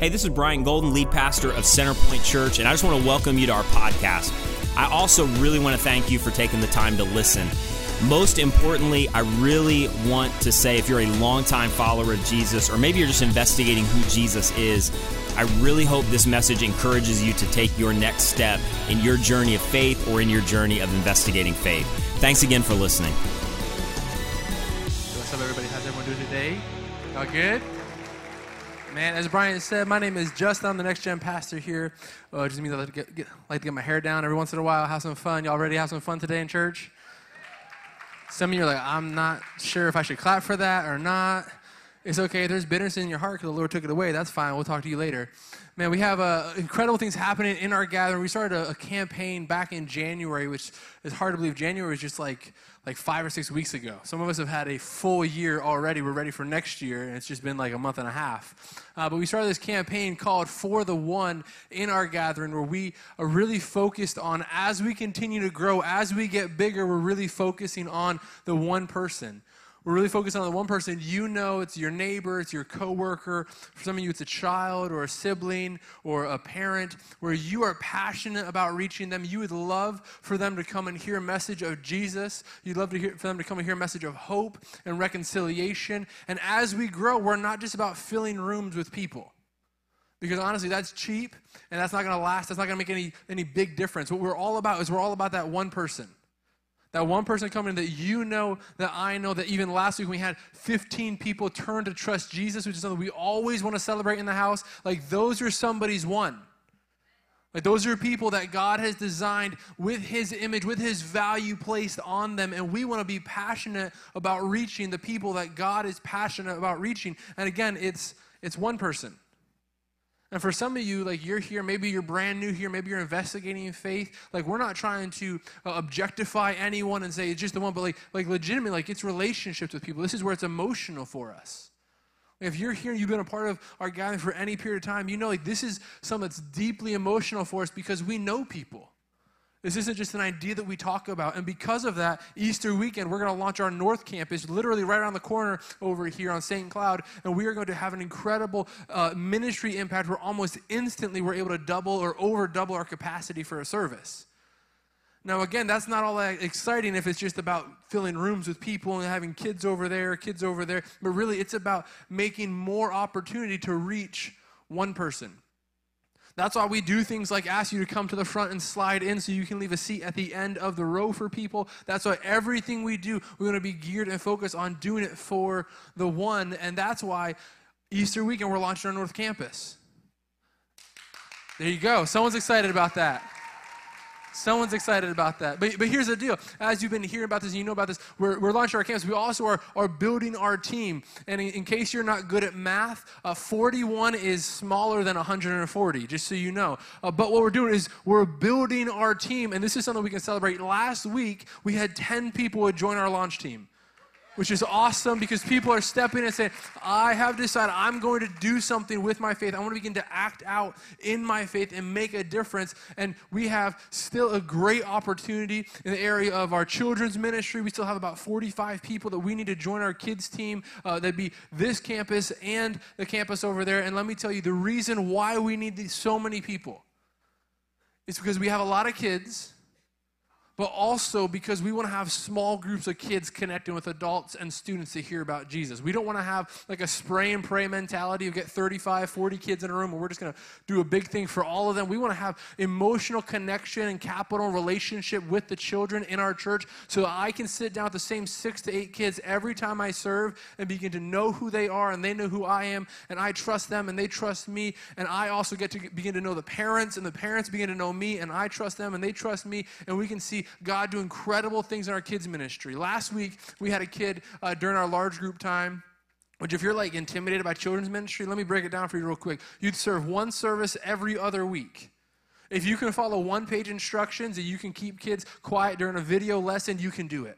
Hey, this is Brian Golden, lead pastor of Centerpoint Church, and I just want to welcome you to our podcast. I also really want to thank you for taking the time to listen. Most importantly, I really want to say if you're a longtime follower of Jesus, or maybe you're just investigating who Jesus is, I really hope this message encourages you to take your next step in your journey of faith or in your journey of investigating faith. Thanks again for listening. What's up, everybody? How's everyone doing today? All good? Man, as Brian said, my name is Justin. I'm the next gen pastor here. Uh, just means I like to, get, get, like to get my hair down every once in a while, have some fun. Y'all ready to have some fun today in church? Some of you are like, I'm not sure if I should clap for that or not. It's okay. There's bitterness in your heart because the Lord took it away. That's fine. We'll talk to you later. Man, we have uh, incredible things happening in our gathering. We started a, a, campaign back in January, which is hard to believe. January was just like like five or six weeks ago. Some of us have had a full year already. We're ready for next year, and it's just been like a month and a half. Uh, but we started this campaign called For the One in our gathering, where we are really focused on as we continue to grow, as we get bigger, we're really focusing on the one person. We're really focused on the one person you know. It's your neighbor, it's your coworker. For some of you, it's a child or a sibling or a parent where you are passionate about reaching them. You would love for them to come and hear a message of Jesus. You'd love to hear, for them to come and hear a message of hope and reconciliation. And as we grow, we're not just about filling rooms with people. Because honestly, that's cheap and that's not going to last. That's not going to make any, any big difference. What we're all about is we're all about that one person. That one person coming in that you know, that I know, that even last week we had 15 people turn to trust Jesus, which is something we always want to celebrate in the house. Like those are somebody's one. Like those are people that God has designed with his image, with his value placed on them. And we want to be passionate about reaching the people that God is passionate about reaching. And again, it's it's one person. And for some of you, like you're here, maybe you're brand new here, maybe you're investigating faith. Like we're not trying to uh, objectify anyone and say it's just the one, but like, like legitimately, like it's relationships with people. This is where it's emotional for us. If you're here, you've been a part of our gathering for any period of time, you know like this is something that's deeply emotional for us because we know people. This isn't just an idea that we talk about. And because of that, Easter weekend, we're going to launch our North Campus, literally right around the corner over here on St. Cloud. And we are going to have an incredible uh, ministry impact where almost instantly we're able to double or over double our capacity for a service. Now, again, that's not all that exciting if it's just about filling rooms with people and having kids over there, kids over there. But really, it's about making more opportunity to reach one person. That's why we do things like ask you to come to the front and slide in so you can leave a seat at the end of the row for people. That's why everything we do, we're going to be geared and focused on doing it for the one. And that's why Easter weekend we're launching our North Campus. There you go. Someone's excited about that. Someone's excited about that. But, but here's the deal. As you've been hearing about this and you know about this, we're, we're launching our campus. We also are, are building our team. And in, in case you're not good at math, uh, 41 is smaller than 140, just so you know. Uh, but what we're doing is we're building our team. And this is something we can celebrate. Last week, we had 10 people join our launch team which is awesome because people are stepping and saying, I have decided I'm going to do something with my faith. I want to begin to act out in my faith and make a difference. And we have still a great opportunity in the area of our children's ministry. We still have about 45 people that we need to join our kids' team. Uh, that'd be this campus and the campus over there. And let me tell you, the reason why we need so many people is because we have a lot of kids but also because we want to have small groups of kids connecting with adults and students to hear about Jesus. We don't want to have like a spray and pray mentality of get 35, 40 kids in a room and we're just going to do a big thing for all of them. We want to have emotional connection and capital relationship with the children in our church so I can sit down with the same six to eight kids every time I serve and begin to know who they are and they know who I am and I trust them and they trust me and I also get to begin to know the parents and the parents begin to know me and I trust them and they trust me and we can see God do incredible things in our kids' ministry. Last week, we had a kid uh, during our large group time. Which, if you're like intimidated by children's ministry, let me break it down for you real quick. You'd serve one service every other week. If you can follow one page instructions and you can keep kids quiet during a video lesson, you can do it.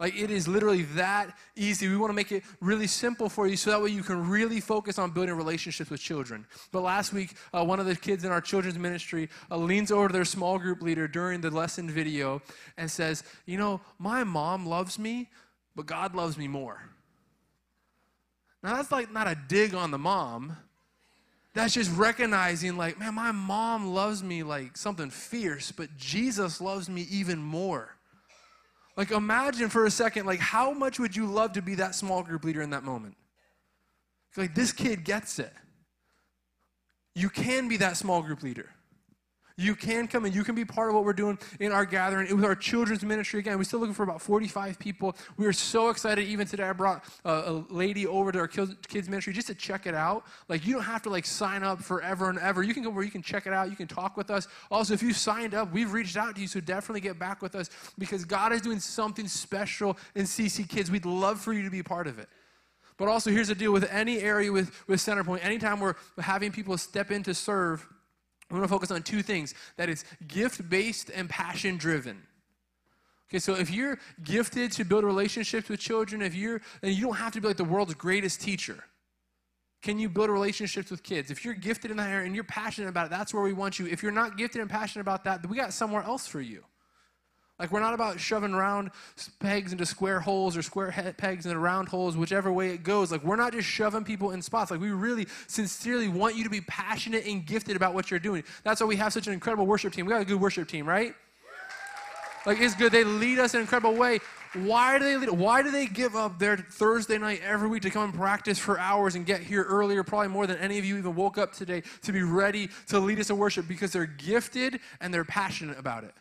Like it is literally that easy. We want to make it really simple for you so that way you can really focus on building relationships with children. But last week, uh, one of the kids in our children's ministry uh, leans over to their small group leader during the lesson video and says, You know, my mom loves me, but God loves me more. Now, that's like not a dig on the mom. That's just recognizing, like, man, my mom loves me like something fierce, but Jesus loves me even more. Like, imagine for a second, like, how much would you love to be that small group leader in that moment? Like, this kid gets it. You can be that small group leader. You can come and you can be part of what we're doing in our gathering with our children's ministry. Again, we're still looking for about 45 people. We are so excited. Even today, I brought a, a lady over to our kids ministry just to check it out. Like, you don't have to like sign up forever and ever. You can go where you can check it out. You can talk with us. Also, if you signed up, we've reached out to you, so definitely get back with us because God is doing something special in CC Kids. We'd love for you to be part of it. But also, here's the deal with any area with, with Centerpoint, anytime we're having people step in to serve, want to focus on two things that it's gift based and passion driven. Okay, so if you're gifted to build relationships with children, if you're, then you don't have to be like the world's greatest teacher. Can you build relationships with kids? If you're gifted in that area and you're passionate about it, that's where we want you. If you're not gifted and passionate about that, we got somewhere else for you. Like, we're not about shoving round pegs into square holes or square pegs into round holes, whichever way it goes. Like, we're not just shoving people in spots. Like, we really sincerely want you to be passionate and gifted about what you're doing. That's why we have such an incredible worship team. We got a good worship team, right? Like, it's good. They lead us in an incredible way. Why do they lead? Why do they give up their Thursday night every week to come and practice for hours and get here earlier, probably more than any of you even woke up today to be ready to lead us in worship? Because they're gifted and they're passionate about it.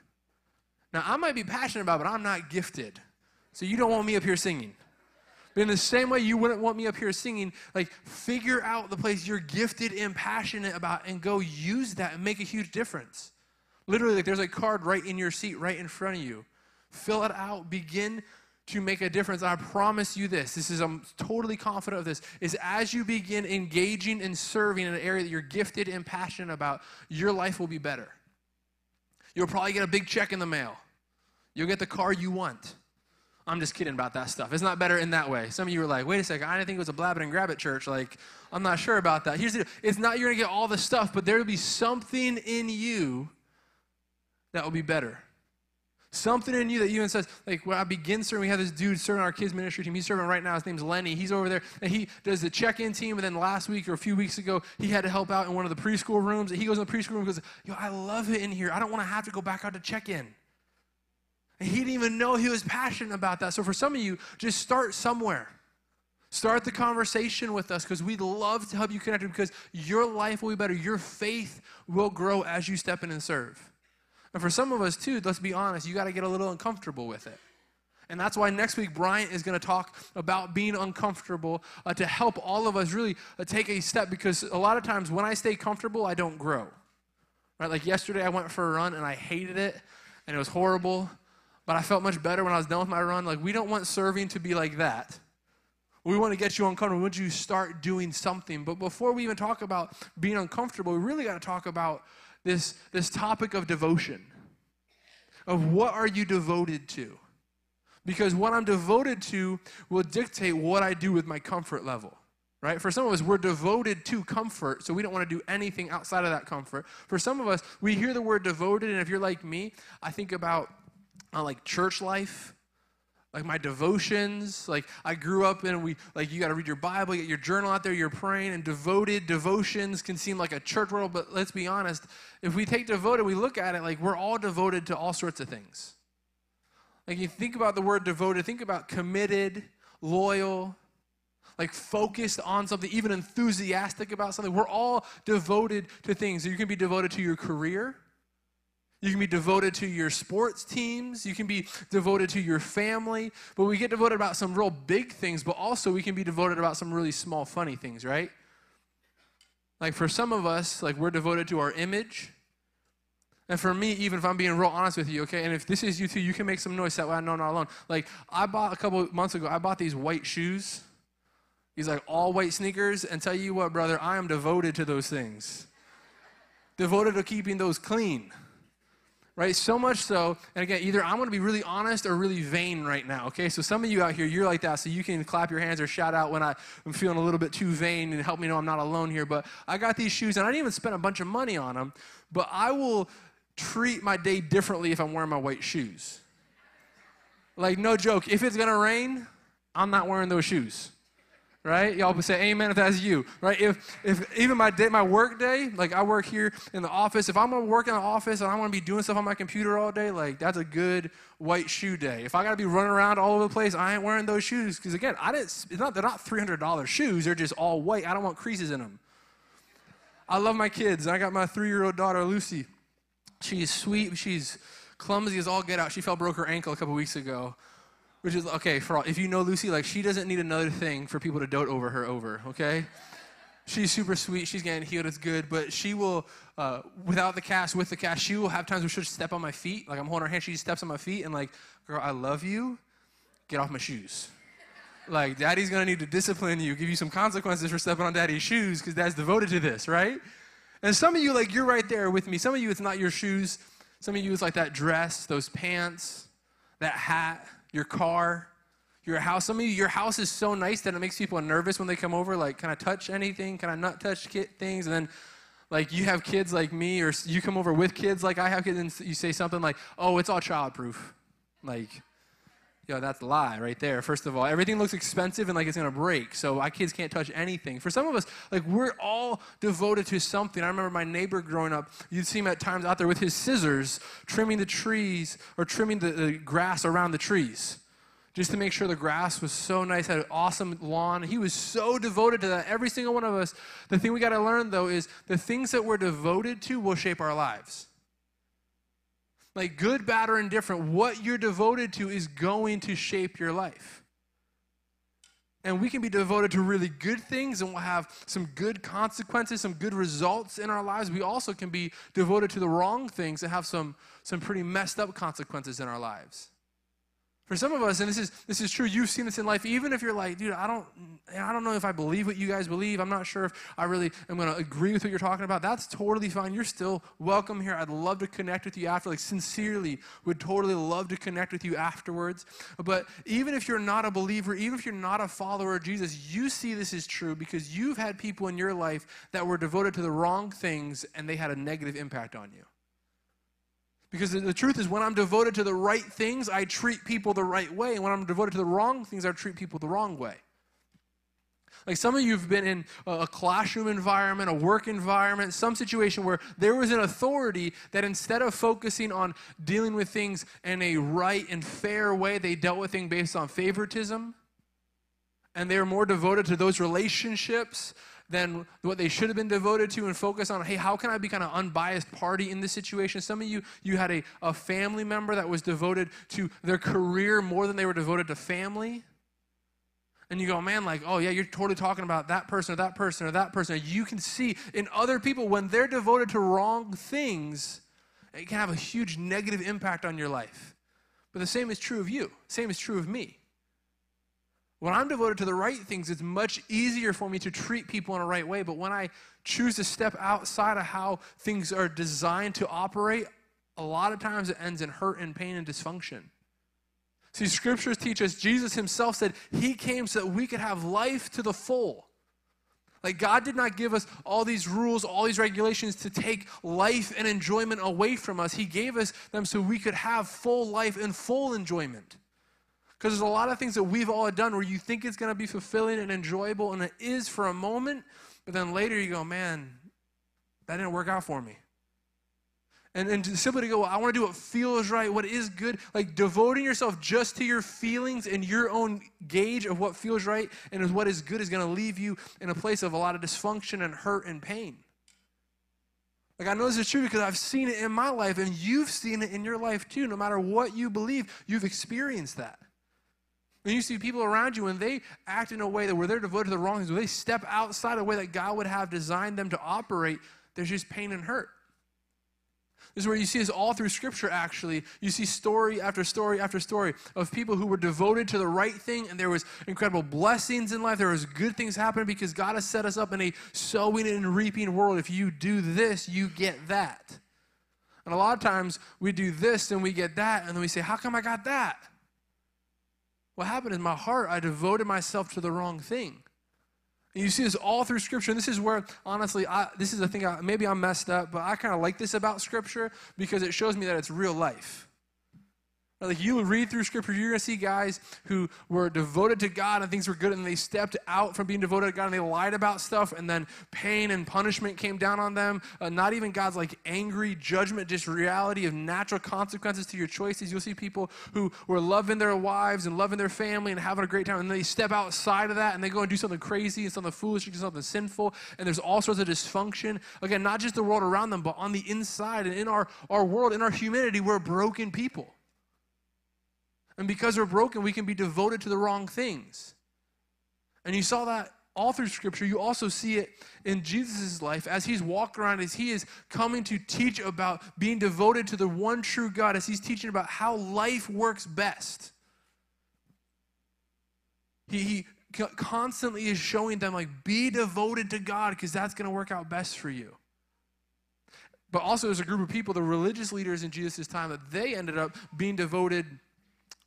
Now, I might be passionate about it, but I'm not gifted. So you don't want me up here singing. But in the same way you wouldn't want me up here singing, like figure out the place you're gifted and passionate about and go use that and make a huge difference. Literally, like there's a card right in your seat, right in front of you. Fill it out, begin to make a difference. I promise you this, this is, I'm totally confident of this, is as you begin engaging and serving in an area that you're gifted and passionate about, your life will be better. You'll probably get a big check in the mail. You'll get the car you want. I'm just kidding about that stuff. It's not better in that way. Some of you were like, wait a second, I didn't think it was a blab it and grab it church. Like, I'm not sure about that. Here's the it's not you're gonna get all the stuff, but there will be something in you that will be better. Something in you that even says, like when I begin serving, we have this dude serving our kids ministry team. He's serving right now. His name's Lenny. He's over there and he does the check-in team. And then last week or a few weeks ago, he had to help out in one of the preschool rooms. And he goes in the preschool room and goes, Yo, I love it in here. I don't want to have to go back out to check in. And he didn't even know he was passionate about that. So for some of you, just start somewhere. Start the conversation with us because we'd love to help you connect because your life will be better. Your faith will grow as you step in and serve. And for some of us, too, let's be honest, you got to get a little uncomfortable with it. And that's why next week, Bryant is going to talk about being uncomfortable uh, to help all of us really uh, take a step because a lot of times when I stay comfortable, I don't grow. Right? Like yesterday, I went for a run and I hated it and it was horrible, but I felt much better when I was done with my run. Like, we don't want serving to be like that. We want to get you uncomfortable. Want you start doing something. But before we even talk about being uncomfortable, we really got to talk about this, this topic of devotion. Of what are you devoted to? Because what I'm devoted to will dictate what I do with my comfort level. Right? For some of us, we're devoted to comfort, so we don't want to do anything outside of that comfort. For some of us, we hear the word devoted, and if you're like me, I think about uh, like church life like my devotions like i grew up in we like you got to read your bible get your journal out there you're praying and devoted devotions can seem like a church world but let's be honest if we take devoted we look at it like we're all devoted to all sorts of things. Like you think about the word devoted think about committed loyal like focused on something even enthusiastic about something. We're all devoted to things. You can be devoted to your career you can be devoted to your sports teams. You can be devoted to your family. But we get devoted about some real big things, but also we can be devoted about some really small, funny things, right? Like for some of us, like we're devoted to our image. And for me, even if I'm being real honest with you, okay, and if this is you too, you can make some noise that way I know I'm not alone. Like I bought a couple months ago, I bought these white shoes. These like all white sneakers, and tell you what, brother, I am devoted to those things. devoted to keeping those clean right? So much so, and again, either I'm to be really honest or really vain right now, okay? So some of you out here, you're like that, so you can clap your hands or shout out when I, am feeling a little bit too vain and help me know I'm not alone here. But I got these shoes, and I didn't even spend a bunch of money on them, but I will treat my day differently if I'm wearing my white shoes. Like, no joke, if it's to rain, I'm not wearing those shoes. Right? Y'all would say amen if that's you, right? If if even my day, my work day, like I work here in the office, if I'm gonna work in the office and I'm gonna be doing stuff on my computer all day, like that's a good white shoe day. If I gotta be running around all over the place, I ain't wearing those shoes because again, I didn't. It's not they're not three hundred dollars shoes. They're just all white. I don't want creases in them. I love my kids. I got my three year old daughter Lucy. She's sweet. She's clumsy as all get out. She fell broke her ankle a couple weeks ago. Which is okay for all. If you know Lucy, like she doesn't need another thing for people to dote over her over. Okay, she's super sweet. She's getting healed. It's good. But she will, uh, without the cast, with the cast, she will have times where she'll step on my feet. Like I'm holding her hand, she steps on my feet and like, girl, I love you. Get off my shoes. Like daddy's gonna need to discipline you, give you some consequences for stepping on daddy's shoes because dad's devoted to this, right? And some of you, like you're right there with me. Some of you, it's not your shoes. Some of you, it's like that dress, those pants, that hat your car, your house. Some of you, your house is so nice that it makes people nervous when they come over. Like, can I touch anything? Can I not touch things? And then, like, you have kids like me, or you come over with kids like I have kids, and you say something like, "Oh, it's all childproof." Like, Yo, that's a lie right there. First of all, everything looks expensive and like it's gonna break. So my kids can't touch anything. For some of us, like we're all devoted to something. I remember my neighbor growing up, you'd see him at times out there with his scissors trimming the trees or trimming the, the grass around the trees. Just to make sure the grass was so nice, had an awesome lawn. He was so devoted to that. Every single one of us. The thing we got to learn, though, is the things that we're devoted to will shape our lives like good, bad, or indifferent, what you're devoted to is going to shape your life. And we can be devoted to really good things and we'll have some good consequences, some good results in our lives. We also can be devoted to the wrong things and have some, some pretty messed up consequences in our lives. For some of us, and this is this is true, you've seen this in life. Even if you're like, dude, I don't, I don't know if I believe what you guys believe. I'm not sure if I really am going to agree with what you're talking about. That's totally fine. You're still welcome here. I'd love to connect with you after. Like sincerely, would totally love to connect with you afterwards. But even if you're not a believer, even if you're not a follower of Jesus, you see this is true because you've had people in your life that were devoted to the wrong things and they had a negative impact on you. Because the truth is, when I'm devoted to the right things, I treat people the right way. And when I'm devoted to the wrong things, I treat people the wrong way. Like some of you have been in a classroom environment, a work environment, some situation where there was an authority that instead of focusing on dealing with things in a right and fair way, they dealt with things based on favoritism. And they were more devoted to those relationships than what they should have been devoted to and focus on, hey, how can I be kind of unbiased party in this situation? Some of you, you had a, a family member that was devoted to their career more than they were devoted to family. And you go, man, like, oh, yeah, you're totally talking about that person or that person or that person. You can see in other people when they're devoted to wrong things, it can have a huge negative impact on your life. But the same is true of you, same is true of me. When I'm devoted to the right things, it's much easier for me to treat people in a right way. But when I choose to step outside of how things are designed to operate, a lot of times it ends in hurt and pain and dysfunction. See, scriptures teach us, Jesus himself said he came so that we could have life to the full. Like, God did not give us all these rules, all these regulations to take life and enjoyment away from us. He gave us them so we could have full life and full enjoyment. Because there's a lot of things that we've all done where you think it's going to be fulfilling and enjoyable, and it is for a moment, but then later you go, man, that didn't work out for me. And, and simply to go, well, I want to do what feels right, what is good, like devoting yourself just to your feelings and your own gauge of what feels right and what is good is going to leave you in a place of a lot of dysfunction and hurt and pain. Like, I know this is true because I've seen it in my life, and you've seen it in your life too. No matter what you believe, you've experienced that. When you see people around you, when they act in a way that where they're devoted to the wrong things, when they step outside the way that God would have designed them to operate, there's just pain and hurt. This is where you see this all through Scripture, actually. You see story after story after story of people who were devoted to the right thing, and there was incredible blessings in life. There was good things happening because God has set us up in a sowing and reaping world. If you do this, you get that. And a lot of times we do this and we get that, and then we say, How come I got that? What happened in my heart, I devoted myself to the wrong thing. And you see this all through Scripture. And this is where, honestly, I, this is the thing, I, maybe I'm messed up, but I kind of like this about Scripture because it shows me that it's real life. Like you read through scripture, you're to see guys who were devoted to God and things were good, and they stepped out from being devoted to God and they lied about stuff, and then pain and punishment came down on them. Uh, not even God's like angry judgment, just reality of natural consequences to your choices. You'll see people who were loving their wives and loving their family and having a great time, and they step outside of that and they go and do something crazy and something foolish and something sinful, and there's all sorts of dysfunction. Again, not just the world around them, but on the inside and in our, our world, in our humanity, we're broken people. And because we're broken, we can be devoted to the wrong things. And you saw that all through Scripture. You also see it in Jesus' life as he's walking around, as he is coming to teach about being devoted to the one true God, as he's teaching about how life works best. He, he constantly is showing them, like, be devoted to God because that's going to work out best for you. But also, there's a group of people, the religious leaders in Jesus' time, that they ended up being devoted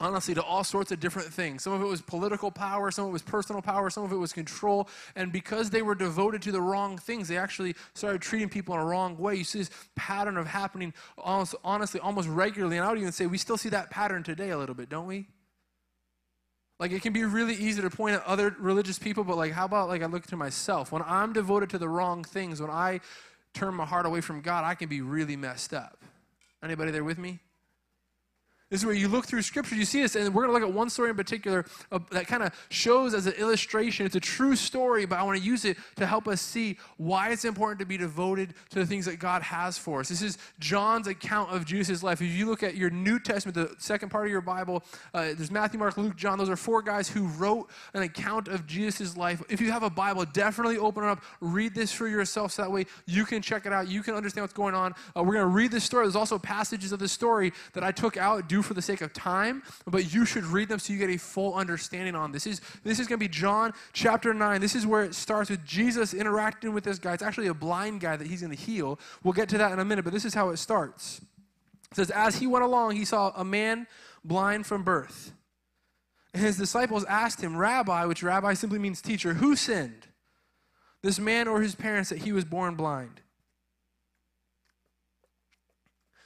honestly to all sorts of different things. Some of it was political power, some of it was personal power, some of it was control. And because they were devoted to the wrong things, they actually started treating people in a wrong way. You see this pattern of happening almost, honestly almost regularly. And I would even say we still see that pattern today a little bit, don't we? Like it can be really easy to point at other religious people, but like how about like I look to myself? When I'm devoted to the wrong things, when I turn my heart away from God, I can be really messed up. Anybody there with me? This is where you look through scripture, you see this, and we're going to look at one story in particular uh, that kind of shows as an illustration. It's a true story, but I want to use it to help us see why it's important to be devoted to the things that God has for us. This is John's account of Jesus' life. If you look at your New Testament, the second part of your Bible, uh, there's Matthew, Mark, Luke, John. Those are four guys who wrote an account of Jesus' life. If you have a Bible, definitely open it up, read this for yourself, so that way you can check it out, you can understand what's going on. Uh, we're going to read this story. There's also passages of the story that I took out, do for the sake of time, but you should read them so you get a full understanding on this. Is this is going to be John chapter 9. This is where it starts with Jesus interacting with this guy. It's actually a blind guy that he's going to heal. We'll get to that in a minute, but this is how it starts. It says, As he went along, he saw a man blind from birth. And his disciples asked him, Rabbi, which rabbi simply means teacher, who sinned? This man or his parents that he was born blind?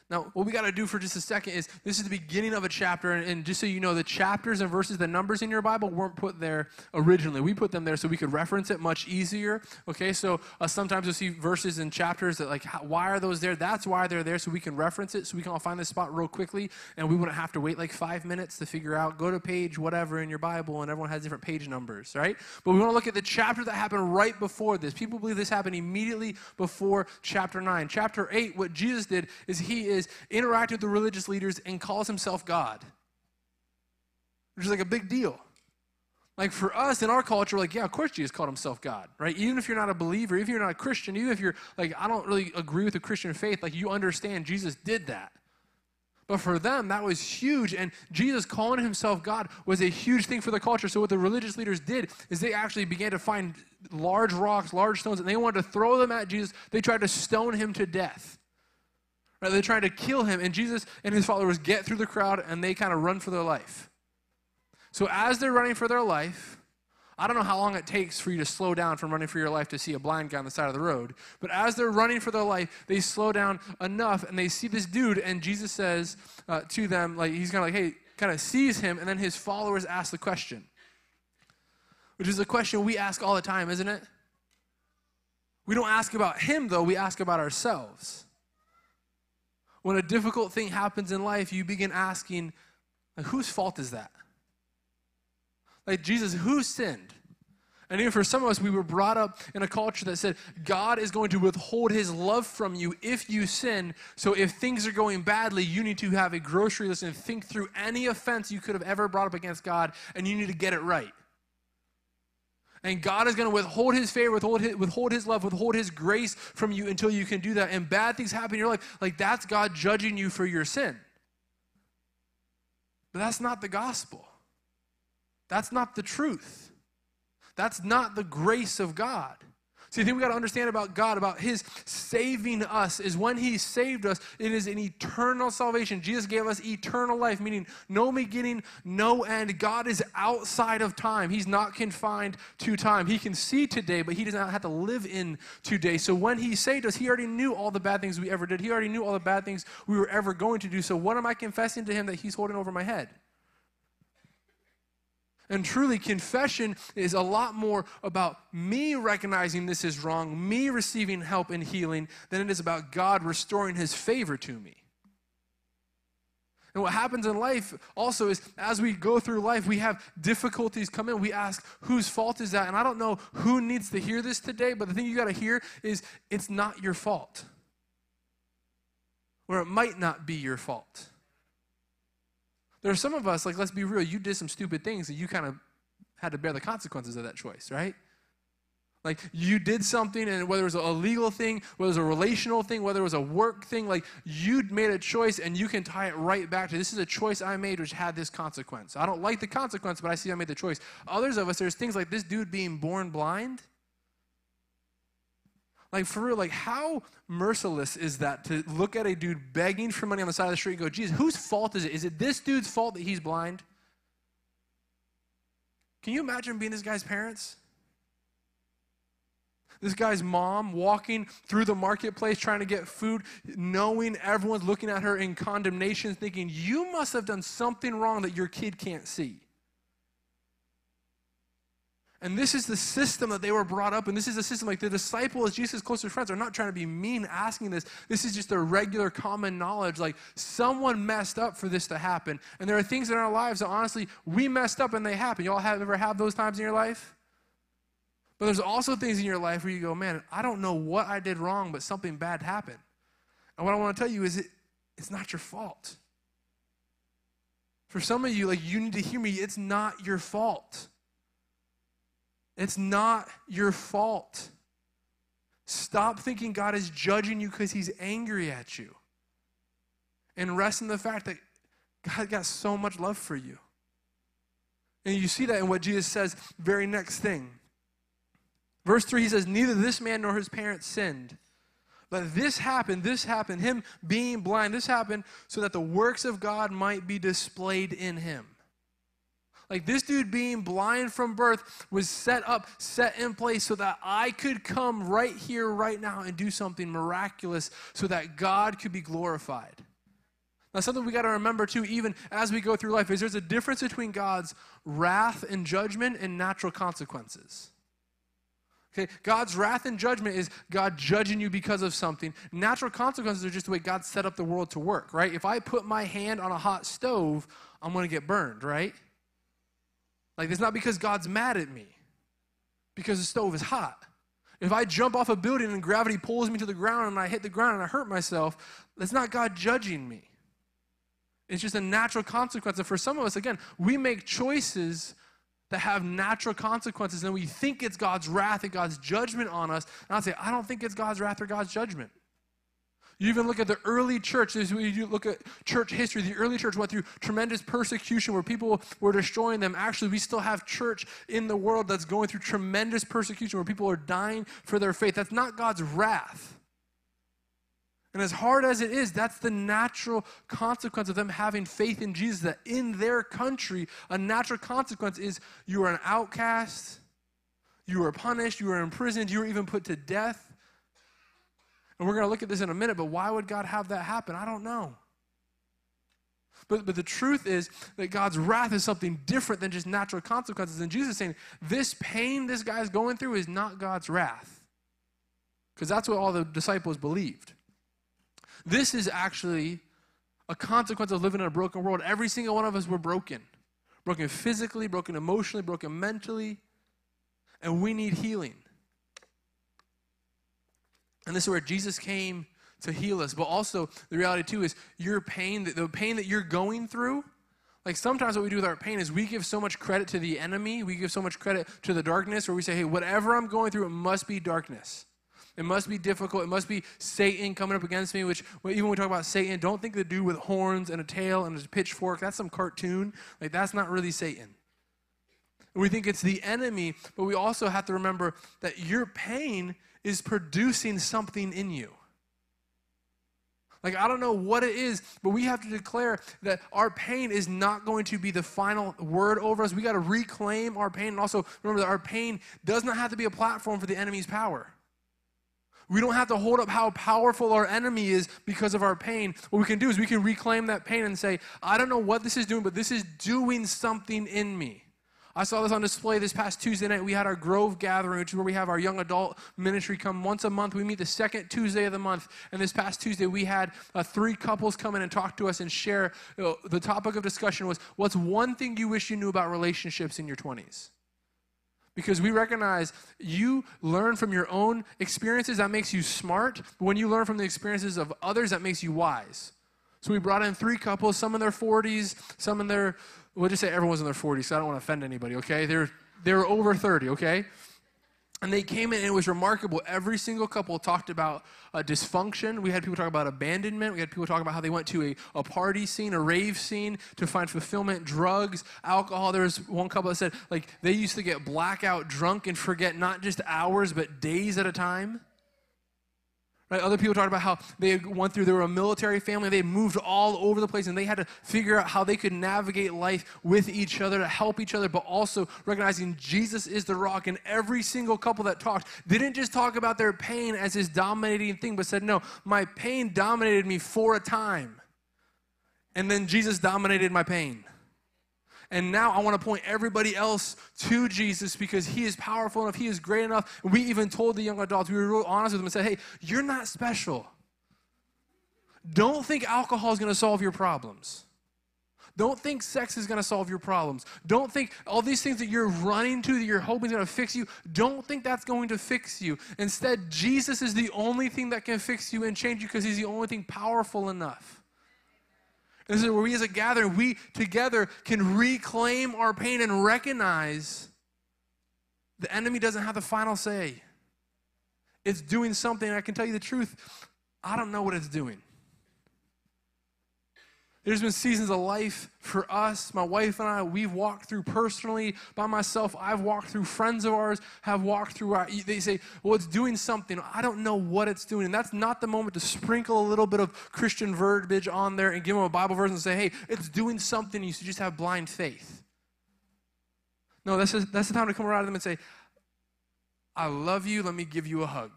Now, what we got to do for just a second is this is the beginning of a chapter, and, and, just so you know, the chapters and verses, the numbers in your Bible weren't put there originally. We put them there so we could reference it much easier. Okay, so uh, sometimes you'll see verses and chapters that, like, how, why are those there? That's why they're there, so we can reference it, so we can all find this spot real quickly, and we wouldn't have to wait like five minutes to figure out, go to page whatever in your Bible, and everyone has different page numbers, right? But we want to look at the chapter that happened right before this. People believe this happened immediately before chapter 9. Chapter 8, what Jesus did is he is interacting with the religious leaders and calls himself God, which is like a big deal. Like for us in our culture, like, yeah, of course Jesus called himself God, right? Even if you're not a believer, if you're not a Christian, even if you're like, I don't really agree with the Christian faith, like you understand Jesus did that. But for them, that was huge. And Jesus calling himself God was a huge thing for the culture. So, what the religious leaders did is they actually began to find large rocks, large stones, and they wanted to throw them at Jesus. They tried to stone him to death. Right? They're trying to kill him, and Jesus and his followers get through the crowd and they kind of run for their life. So, as they're running for their life, I don't know how long it takes for you to slow down from running for your life to see a blind guy on the side of the road. But as they're running for their life, they slow down enough and they see this dude, and Jesus says uh, to them, like, he's kind of like, hey, kind of sees him, and then his followers ask the question, which is a question we ask all the time, isn't it? We don't ask about him, though, we ask about ourselves. When a difficult thing happens in life, you begin asking, like, whose fault is that? Like, Jesus, who sinned? And even for some of us, we were brought up in a culture that said God is going to withhold his love from you if you sin. So if things are going badly, you need to have a grocery list and think through any offense you could have ever brought up against God, and you need to get it right. And God is going to withhold his favor, withhold his, withhold his love, withhold his grace from you until you can do that. And bad things happen in your life. Like that's God judging you for your sin. But that's not the gospel. That's not the truth. That's not the grace of God. See, the thing we got to understand about God, about His saving us, is when He saved us, it is an eternal salvation. Jesus gave us eternal life, meaning no beginning, no end. God is outside of time. He's not confined to time. He can see today, but He does not have to live in today. So when He saved us, He already knew all the bad things we ever did. He already knew all the bad things we were ever going to do. So what am I confessing to Him that He's holding over my head? And truly, confession is a lot more about me recognizing this is wrong, me receiving help and healing, than it is about God restoring his favor to me. And what happens in life also is as we go through life, we have difficulties come in. We ask, whose fault is that? And I don't know who needs to hear this today, but the thing you got to hear is it's not your fault. Or it might not be your fault. There are some of us, like, let's be real, you did some stupid things and you kind of had to bear the consequences of that choice, right? Like you did something, and whether it was a legal thing, whether it was a relational thing, whether it was a work thing, like you made a choice, and you can tie it right back to this is a choice I made which had this consequence. I don't like the consequence, but I see I made the choice. Others of us, there's things like this dude being born blind. Like, for real, like, how merciless is that to look at a dude begging for money on the side of the street and go, Jesus, whose fault is it? Is it this dude's fault that he's blind? Can you imagine being this guy's parents? This guy's mom walking through the marketplace trying to get food, knowing everyone's looking at her in condemnation, thinking, You must have done something wrong that your kid can't see. And this is the system that they were brought up in. This is the system, like the disciples, Jesus' closest friends, are not trying to be mean asking this. This is just a regular common knowledge. Like someone messed up for this to happen. And there are things in our lives that honestly, we messed up and they happen. Y'all have ever have those times in your life? But there's also things in your life where you go, man, I don't know what I did wrong, but something bad happened. And what I want to tell you is it, it's not your fault. For some of you, like you need to hear me, it's not your fault. It's not your fault. Stop thinking God is judging you because he's angry at you. And rest in the fact that God got so much love for you. And you see that in what Jesus says, very next thing. Verse 3, he says, Neither this man nor his parents sinned. But this happened, this happened, him being blind, this happened so that the works of God might be displayed in him. Like this dude being blind from birth was set up, set in place so that I could come right here, right now, and do something miraculous so that God could be glorified. Now, something we got to remember too, even as we go through life, is there's a difference between God's wrath and judgment and natural consequences. Okay, God's wrath and judgment is God judging you because of something. Natural consequences are just the way God set up the world to work, right? If I put my hand on a hot stove, I'm going to get burned, right? Like, it's not because God's mad at me, because the stove is hot. If I jump off a building and gravity pulls me to the ground and I hit the ground and I hurt myself, that's not God judging me. It's just a natural consequence. And for some of us, again, we make choices that have natural consequences and we think it's God's wrath and God's judgment on us. And I'll say, I don't think it's God's wrath or God's judgment. You even look at the early church, as you look at church history, the early church went through tremendous persecution where people were destroying them. Actually, we still have church in the world that's going through tremendous persecution where people are dying for their faith. That's not God's wrath. And as hard as it is, that's the natural consequence of them having faith in Jesus. That in their country, a natural consequence is you are an outcast, you are punished, you are imprisoned, you are even put to death. And we're going to look at this in a minute, but why would God have that happen? I don't know. But, but the truth is that God's wrath is something different than just natural consequences. And Jesus is saying, this pain this guy's going through is not God's wrath. Because that's what all the disciples believed. This is actually a consequence of living in a broken world. Every single one of us were broken broken physically, broken emotionally, broken mentally, and we need healing. And this is where Jesus came to heal us. But also, the reality too is your pain, the pain that you're going through. Like sometimes what we do with our pain is we give so much credit to the enemy, we give so much credit to the darkness, where we say, hey, whatever I'm going through, it must be darkness. It must be difficult. It must be Satan coming up against me, which even when we talk about Satan, don't think the dude with horns and a tail and a pitchfork, that's some cartoon. Like, that's not really Satan. We think it's the enemy, but we also have to remember that your pain is producing something in you. Like, I don't know what it is, but we have to declare that our pain is not going to be the final word over us. We got to reclaim our pain. And also remember that our pain does not have to be a platform for the enemy's power. We don't have to hold up how powerful our enemy is because of our pain. What we can do is we can reclaim that pain and say, I don't know what this is doing, but this is doing something in me. I saw this on display this past Tuesday night. We had our Grove gathering, which is where we have our young adult ministry come once a month. We meet the second Tuesday of the month. And this past Tuesday, we had uh, three couples come in and talk to us and share. You know, the topic of discussion was what's one thing you wish you knew about relationships in your 20s? because we recognize you learn from your own experiences that makes you smart but when you learn from the experiences of others that makes you wise so we brought in three couples some in their 40s some in their we'll just say everyone's in their 40s, so I don't want to offend anybody, okay? They're, they're over 30, okay? And they came in, and it was remarkable. Every single couple talked about uh, dysfunction. We had people talk about abandonment. We had people talk about how they went to a, a party scene, a rave scene to find fulfillment, drugs, alcohol. There was one couple that said, like, they used to get blackout drunk and forget not just hours, but days at a time. Right? Other people talked about how they went through, they were a military family, they moved all over the place, and they had to figure out how they could navigate life with each other to help each other, but also recognizing Jesus is the rock. And every single couple that talked didn't just talk about their pain as this dominating thing, but said, No, my pain dominated me for a time. And then Jesus dominated my pain. And now I want to point everybody else to Jesus because he is powerful enough, he is great enough. We even told the young adults, we were real honest with them and said, hey, you're not special. Don't think alcohol is going to solve your problems. Don't think sex is going to solve your problems. Don't think all these things that you're running to that you're hoping is going to fix you, don't think that's going to fix you. Instead, Jesus is the only thing that can fix you and change you because he's the only thing powerful enough. This is where we as a gathering, we together can reclaim our pain and recognize the enemy doesn't have the final say. It's doing something, I can tell you the truth, I don't know what it's doing. There's been seasons of life for us, my wife and I, we've walked through personally by myself. I've walked through, friends of ours have walked through. Our, they say, well, it's doing something. I don't know what it's doing. And that's not the moment to sprinkle a little bit of Christian verbiage on there and give them a Bible verse and say, hey, it's doing something. You should just have blind faith. No, that's, just, that's the time to come around to them and say, I love you. Let me give you a hug.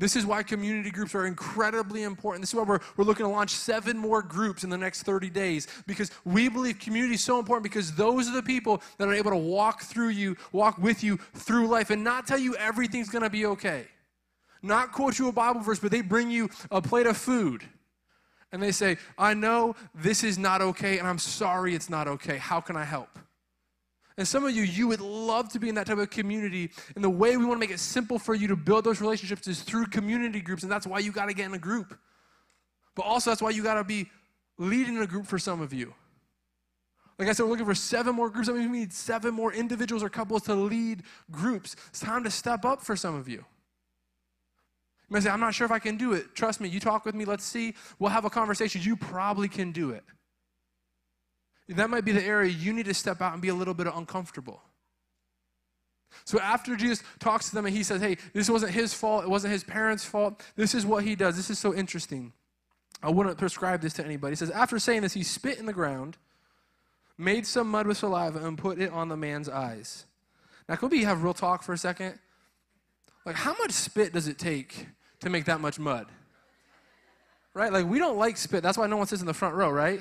This is why community groups are incredibly important. This is why we're, we're looking to launch seven more groups in the next 30 days because we believe community is so important because those are the people that are able to walk through you, walk with you through life and not tell you everything's going to be okay. Not quote you a Bible verse, but they bring you a plate of food and they say, I know this is not okay and I'm sorry it's not okay. How can I help? And some of you, you would love to be in that type of community. And the way we want to make it simple for you to build those relationships is through community groups. And that's why you got to get in a group. But also, that's why you got to be leading a group for some of you. Like I said, we're looking for seven more groups. I mean, we need seven more individuals or couples to lead groups. It's time to step up for some of you. You might say, I'm not sure if I can do it. Trust me, you talk with me, let's see. We'll have a conversation. You probably can do it that might be the area you need to step out and be a little bit uncomfortable. So after Jesus talks to them and he says, Hey, this wasn't his fault, it wasn't his parents' fault, this is what he does. This is so interesting. I wouldn't prescribe this to anybody. He says, After saying this, he spit in the ground, made some mud with saliva, and put it on the man's eyes. Now, could we have real talk for a second? Like, how much spit does it take to make that much mud? Right? Like, we don't like spit. That's why no one sits in the front row, right?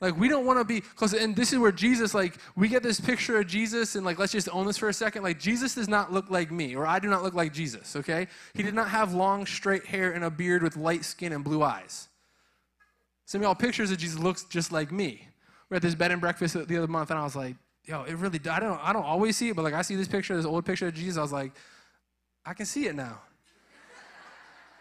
Like we don't want to be because and this is where Jesus like we get this picture of Jesus and like let's just own this for a second. Like Jesus does not look like me or I do not look like Jesus, okay? He did not have long straight hair and a beard with light skin and blue eyes. Some of y'all pictures of Jesus looks just like me. We're at this bed and breakfast the other month and I was like, yo, it really I don't I don't always see it, but like I see this picture, this old picture of Jesus, I was like, I can see it now.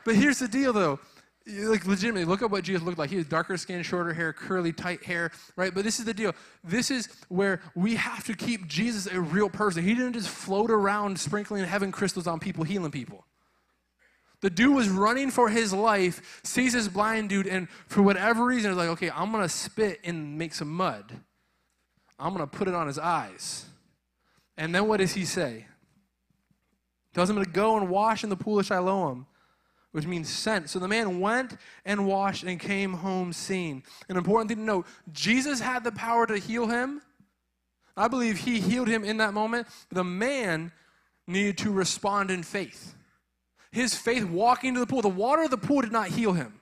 but here's the deal though like legitimately look at what jesus looked like. He has darker skin shorter hair curly tight hair right? But this is the deal. This is where we have to keep jesus a real person. He didn't just float around sprinkling heaven crystals on people healing people. The dude was running for his life sees this blind dude and for whatever reason is like okay i'm gonna spit and make some mud. I'm to put it on his eyes. And then what does he say? Tells him to go and wash in the pool of Siloam, which means sent. So the man went and washed and came home seen. An important thing to note Jesus had the power to heal him. I believe he healed him in that moment. The man needed to respond in faith. His faith walking to the pool, the water of the pool did not heal him.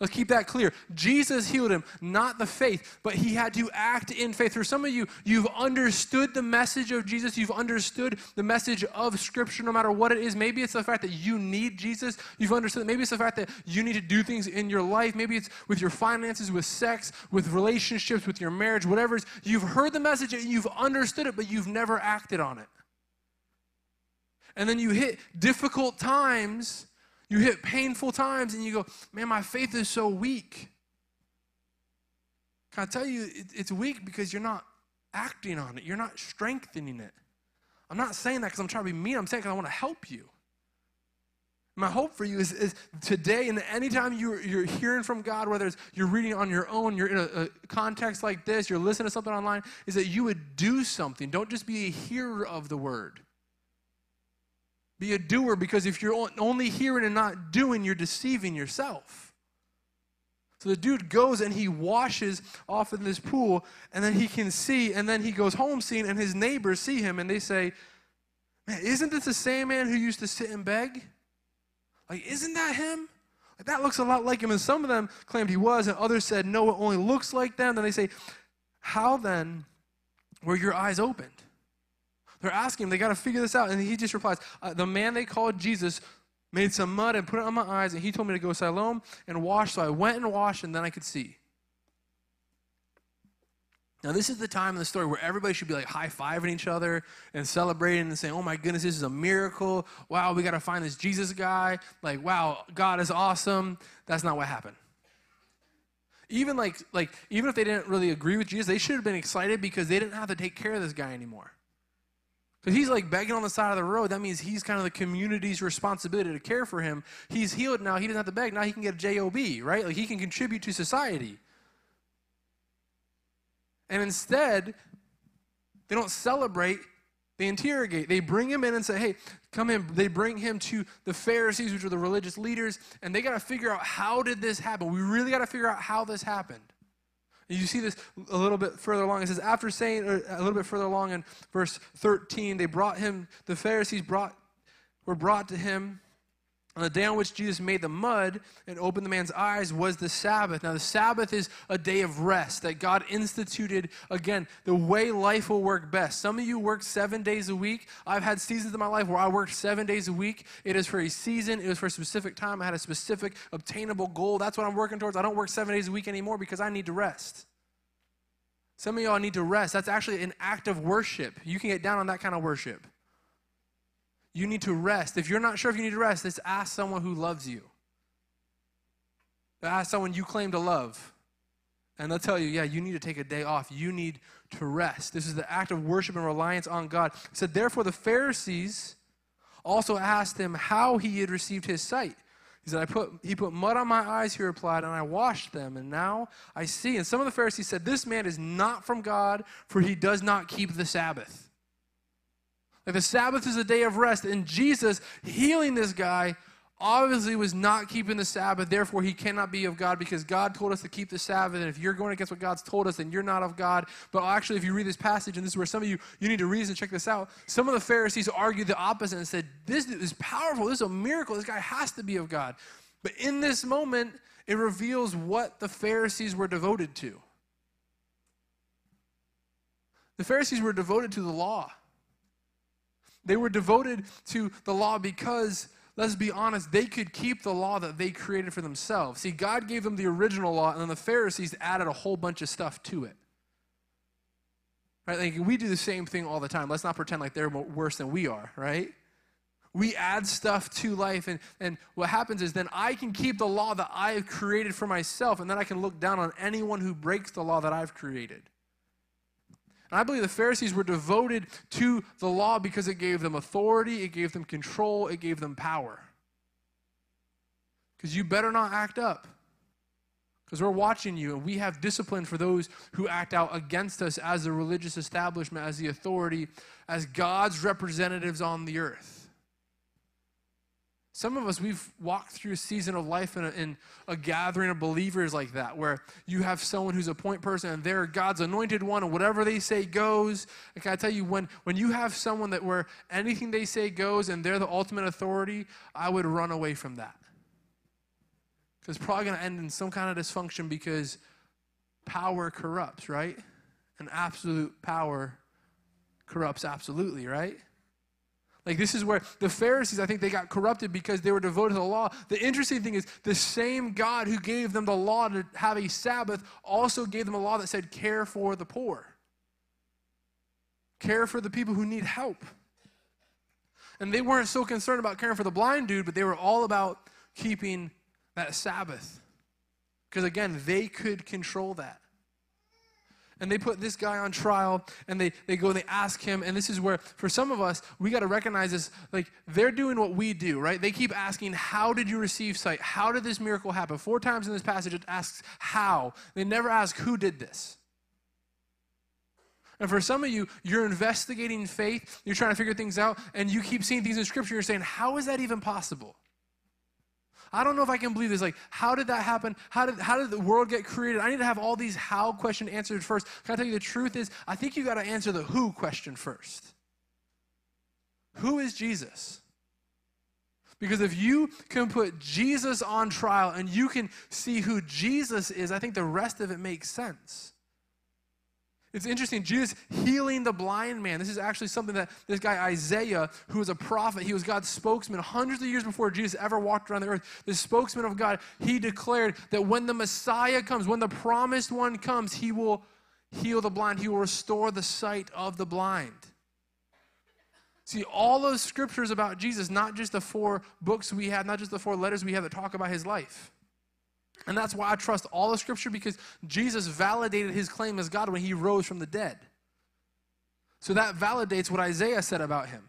Let's keep that clear. Jesus healed him, not the faith, but he had to act in faith. For some of you, you've understood the message of Jesus. You've understood the message of Scripture, no matter what it is. Maybe it's the fact that you need Jesus. You've understood. Maybe it's the fact that you need to do things in your life. Maybe it's with your finances, with sex, with relationships, with your marriage, whatever it is. You've heard the message and you've understood it, but you've never acted on it. And then you hit difficult times you hit painful times and you go, man, my faith is so weak. Can I tell you, it's weak because you're not acting on it, you're not strengthening it. I'm not saying that because I'm trying to be mean, I'm saying because I want to help you. My hope for you is, is today and anytime you're, you're hearing from God, whether it's you're reading on your own, you're in a, a, context like this, you're listening to something online, is that you would do something. Don't just be a hearer of the word. Be a doer because if you're only hearing and not doing, you're deceiving yourself. So the dude goes and he washes off in this pool, and then he can see, and then he goes home seeing, and his neighbors see him, and they say, Man, isn't this the same man who used to sit and beg? Like, isn't that him? Like, that looks a lot like him. And some of them claimed he was, and others said, No, it only looks like them. Then they say, How then were your eyes opened? They're asking him, they got to figure this out. And he just replies, uh, The man they called Jesus made some mud and put it on my eyes, and he told me to go to Siloam and wash. So I went and washed, and then I could see. Now, this is the time in the story where everybody should be like high fiving each other and celebrating and saying, Oh my goodness, this is a miracle. Wow, we got to find this Jesus guy. Like, wow, God is awesome. That's not what happened. Even like, like, even if they didn't really agree with Jesus, they should have been excited because they didn't have to take care of this guy anymore. Because he's like begging on the side of the road. That means he's kind of the community's responsibility to care for him. He's healed now. He doesn't have to beg. Now he can get a job, right? Like he can contribute to society. And instead, they don't celebrate. They interrogate. They bring him in and say, "Hey, come in." They bring him to the Pharisees, which are the religious leaders, and they got to figure out how did this happen. We really got to figure out how this happened. You see this a little bit further along. It says, after saying a little bit further along in verse 13, they brought him, the Pharisees brought, were brought to him on the day on which Jesus made the mud and opened the man's eyes was the Sabbath. Now, the Sabbath is a day of rest that God instituted, again, the way life will work best. Some of you work seven days a week. I've had seasons in my life where I worked seven days a week. It is for a season, it was for a specific time. I had a specific obtainable goal. That's what I'm working towards. I don't work seven days a week anymore because I need to rest. Some of y'all need to rest. That's actually an act of worship. You can get down on that kind of worship. You need to rest. If you're not sure if you need to rest, let's ask someone who loves you. Ask someone you claim to love. And they'll tell you, yeah, you need to take a day off. You need to rest. This is the act of worship and reliance on God. It said, therefore, the Pharisees also asked him how he had received his sight. He said, I put, he put mud on my eyes, he replied, and I washed them, and now I see. And some of the Pharisees said, This man is not from God, for he does not keep the Sabbath. Like the Sabbath is a day of rest, and Jesus healing this guy obviously was not keeping the Sabbath. Therefore, he cannot be of God because God told us to keep the Sabbath. And if you're going against what God's told us, then you're not of God. But actually, if you read this passage, and this is where some of you you need to read and check this out. Some of the Pharisees argued the opposite and said, "This is powerful. This is a miracle. This guy has to be of God." But in this moment, it reveals what the Pharisees were devoted to. The Pharisees were devoted to the law. They were devoted to the law because, let's be honest, they could keep the law that they created for themselves. See, God gave them the original law, and then the Pharisees added a whole bunch of stuff to it. Right? Like we do the same thing all the time. Let's not pretend like they're worse than we are, right? We add stuff to life, and, and what happens is then I can keep the law that I have created for myself, and then I can look down on anyone who breaks the law that I've created. And I believe the Pharisees were devoted to the law because it gave them authority, it gave them control, it gave them power. Because you better not act up. Because we're watching you, and we have discipline for those who act out against us as the religious establishment, as the authority, as God's representatives on the earth. Some of us, we've walked through a season of life in a, in a, gathering of believers like that, where you have someone who's a point person and they're God's anointed one, and whatever they say goes. And can I tell you, when, when you have someone that where anything they say goes and they're the ultimate authority, I would run away from that. Because it's probably going to end in some kind of dysfunction because power corrupts, right? And absolute power corrupts absolutely, right? Like, this is where the Pharisees, I think they got corrupted because they were devoted to the law. The interesting thing is, the same God who gave them the law to have a Sabbath also gave them a law that said, care for the poor, care for the people who need help. And they weren't so concerned about caring for the blind dude, but they were all about keeping that Sabbath. Because again, they could control that and they put this guy on trial and they, they go and they ask him and this is where for some of us we got to recognize this like they're doing what we do right? They keep asking how did you receive sight? How did this miracle happen? Four times in this passage it asks how? They never ask who did this? And for some of you, you're investigating faith, you're trying to figure things out, and you keep seeing things in Scripture, you're saying, How is that even possible? I don't know if I can believe this. Like, how did that happen? How did, how did the world get created? I need to have all these how questions answered first. Can I tell you the truth is, I think you got to answer the who question first. Who is Jesus? Because if you can put Jesus on trial and you can see who Jesus is, I think the rest of it makes sense. It's interesting, Jesus healing the blind man. This is actually something that this guy Isaiah, who was a prophet, he was God's spokesman hundreds of years before Jesus ever walked around the earth. The spokesman of God, he declared that when the Messiah comes, when the promised one comes, he will heal the blind, he will restore the sight of the blind. See, all those scriptures about Jesus, not just the four books we have, not just the four letters we have that talk about his life. And that's why I trust all the scripture because Jesus validated his claim as God when he rose from the dead. So that validates what Isaiah said about him.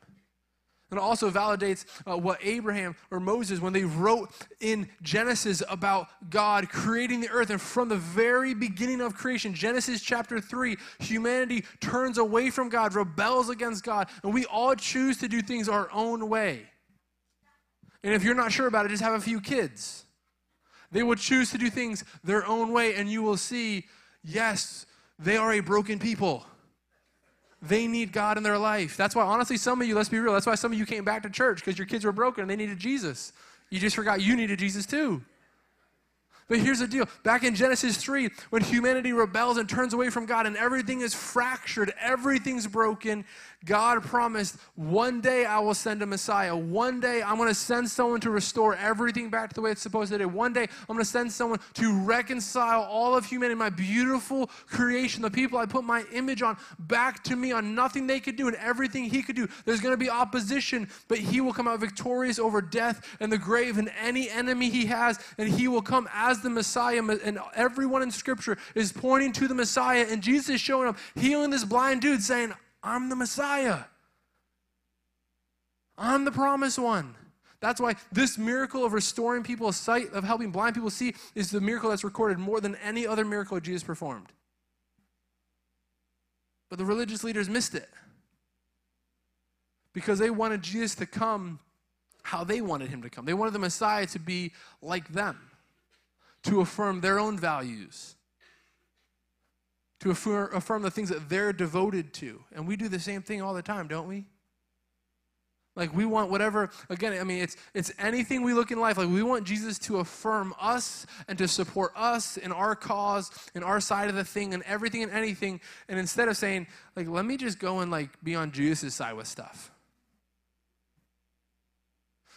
And it also validates uh, what Abraham or Moses, when they wrote in Genesis about God creating the earth. And from the very beginning of creation, Genesis chapter 3, humanity turns away from God, rebels against God, and we all choose to do things our own way. And if you're not sure about it, just have a few kids. They will choose to do things their own way, and you will see, yes, they are a broken people. They need God in their life. That's why, honestly, some of you, let's be real, that's why some of you came back to church because your kids were broken and they needed Jesus. You just forgot you needed Jesus too. But here's the deal. Back in Genesis 3, when humanity rebels and turns away from God and everything is fractured, everything's broken, God promised, one day I will send a Messiah. One day I'm going to send someone to restore everything back to the way it's supposed to be. One day I'm going to send someone to reconcile all of humanity, my beautiful creation, the people I put my image on, back to me on nothing they could do and everything he could do. There's going to be opposition, but he will come out victorious over death and the grave and any enemy he has, and he will come as the Messiah. And everyone in Scripture is pointing to the Messiah, and Jesus is showing up, healing this blind dude, saying, I'm the Messiah. I'm the promised one. That's why this miracle of restoring people's sight, of helping blind people see, is the miracle that's recorded more than any other miracle Jesus performed. But the religious leaders missed it because they wanted Jesus to come how they wanted him to come. They wanted the Messiah to be like them, to affirm their own values, to affirm, affirm the things that they're devoted to. And we do the same thing all the time, don't we? Like we want whatever, again, I mean, it's, it's anything we look in life. Like we want Jesus to affirm us and to support us in our cause, in our side of the thing, and everything and anything. And instead of saying, like, let me just go and like be on Jesus' side with stuff.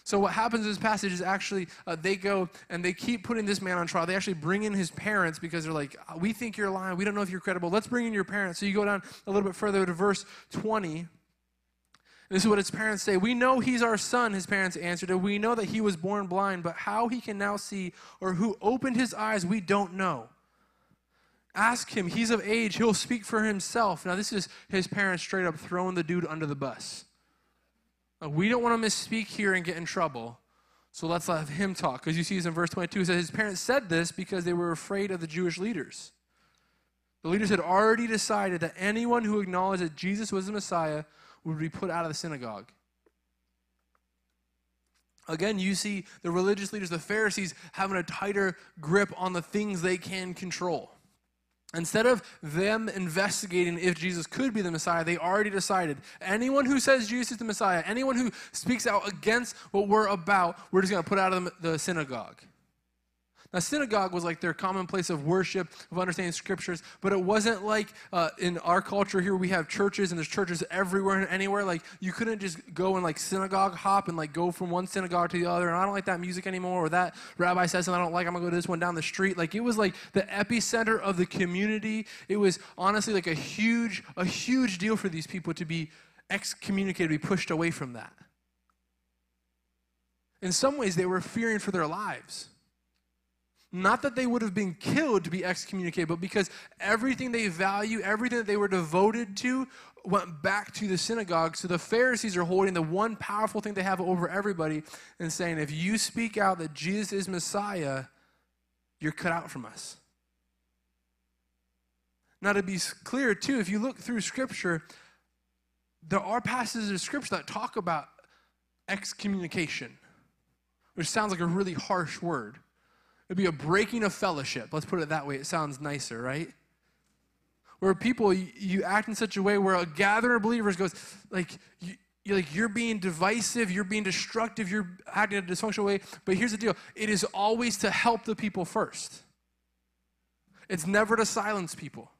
So what happens in this passage is actually uh, they go and they keep putting this man on trial. They actually bring in his parents because they're like, we think you're lying. We don't know if you're credible. Let's bring in your parents. So you go down a little bit further to verse 20. This is what his parents say. We know he's our son, his parents answered. And we know that he was born blind, but how he can now see or who opened his eyes, we don't know. Ask him. He's of age. He'll speak for himself. Now, this is his parents straight up throwing the dude under the bus. We don't want to misspeak here and get in trouble. So let's have him talk, because you see this in verse 22. It says his parents said this because they were afraid of the Jewish leaders. The leaders had already decided that anyone who acknowledged that Jesus was the Messiah would be put out of the synagogue. Again, you see the religious leaders, the Pharisees, having a tighter grip on the things they can control. Instead of them investigating if Jesus could be the Messiah, they already decided anyone who says Jesus is the Messiah, anyone who speaks out against what we're about, we're just going to put out of the synagogue. Now, synagogue was like their common place of worship, of understanding scriptures, but it wasn't like uh, in our culture here we have churches and there's churches everywhere and anywhere. Like you couldn't just go and like synagogue hop and like go from one synagogue to the other. And I don't like that music anymore, or that rabbi says something I don't like. I'm gonna go to this one down the street. Like it was like the epicenter of the community. It was honestly like a huge, a huge deal for these people to be excommunicated, be pushed away from that. In some ways, they were fearing for their lives. Not that they would have been killed to be excommunicated, but because everything they value, everything that they were devoted to, went back to the synagogue. So the Pharisees are holding the one powerful thing they have over everybody and saying, if you speak out that Jesus is Messiah, you're cut out from us. Now, to be clear, too, if you look through Scripture, there are passages of Scripture that talk about excommunication, which sounds like a really harsh word. It'd be a breaking of fellowship. Let's put it that way. It sounds nicer, right? Where people, you, you act in such a way where a gathering of believers goes, like, you, you're like you're being divisive, you're being destructive, you're acting in a dysfunctional way. But here's the deal: it is always to help the people first. It's never to silence people.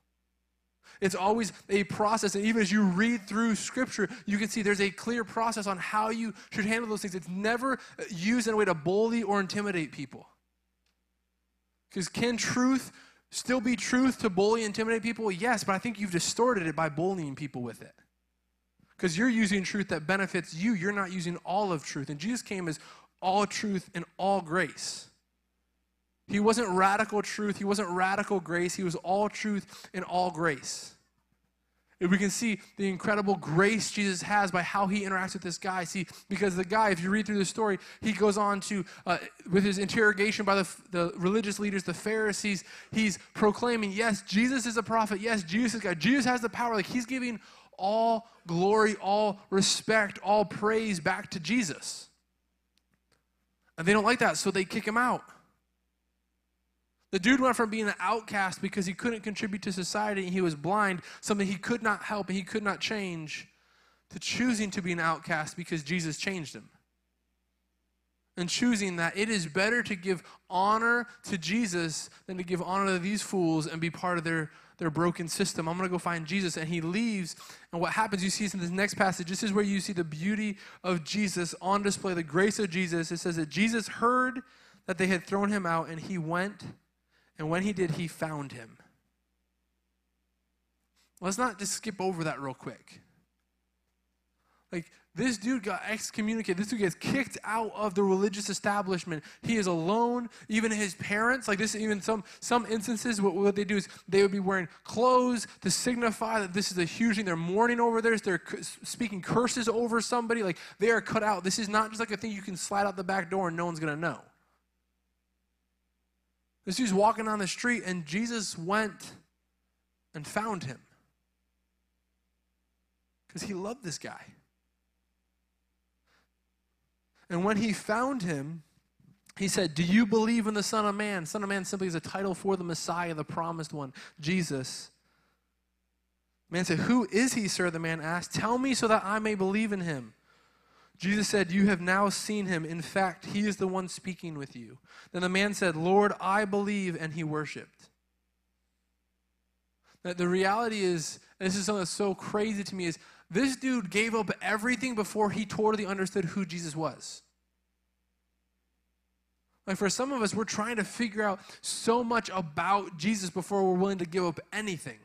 It's always a process. And even as you read through Scripture, you can see there's a clear process on how you should handle those things. It's never uh, used in a way to bully or intimidate people. Because can truth still be truth to bully, intimidate people? Yes, but I think you've distorted it by bullying people with it. Because you're using truth that benefits you, you're not using all of truth. And Jesus came as all truth and all grace. He wasn't radical truth, he wasn't radical grace, he was all truth and all grace. We can see the incredible grace Jesus has by how he interacts with this guy. See, because the guy, if you read through the story, he goes on to, uh, with his interrogation by the, the religious leaders, the Pharisees, he's proclaiming, yes, Jesus is a prophet. Yes, Jesus is God. Jesus has the power. Like he's giving all glory, all respect, all praise back to Jesus. And they don't like that, so they kick him out. The dude went from being an outcast because he couldn't contribute to society and he was blind, something he could not help and he could not change, to choosing to be an outcast because Jesus changed him. And choosing that it is better to give honor to Jesus than to give honor to these fools and be part of their, their broken system. I'm going to go find Jesus. And he leaves. And what happens, you see in this next passage. This is where you see the beauty of Jesus on display, the grace of Jesus. It says that Jesus heard that they had thrown him out and he went and when he did, he found him. Let's not just skip over that real quick. Like, this dude got excommunicated. This dude gets kicked out of the religious establishment. He is alone. Even his parents, like this, even some some instances, what, what they do is they would be wearing clothes to signify that this is a huge thing. They're mourning over this. They're speaking curses over somebody. Like they are cut out. This is not just like a thing you can slide out the back door and no one's gonna know. This dude's walking down the street, and Jesus went and found him because he loved this guy. And when he found him, he said, Do you believe in the Son of Man? Son of Man simply is a title for the Messiah, the promised one, Jesus. Man said, Who is he, sir? The man asked. Tell me so that I may believe in him. Jesus said, You have now seen him. In fact, he is the one speaking with you. Then the man said, Lord, I believe, and he worshiped. That the reality is, this is something that's so crazy to me, is this dude gave up everything before he totally understood who Jesus was. Like for some of us, we're trying to figure out so much about Jesus before we're willing to give up anything.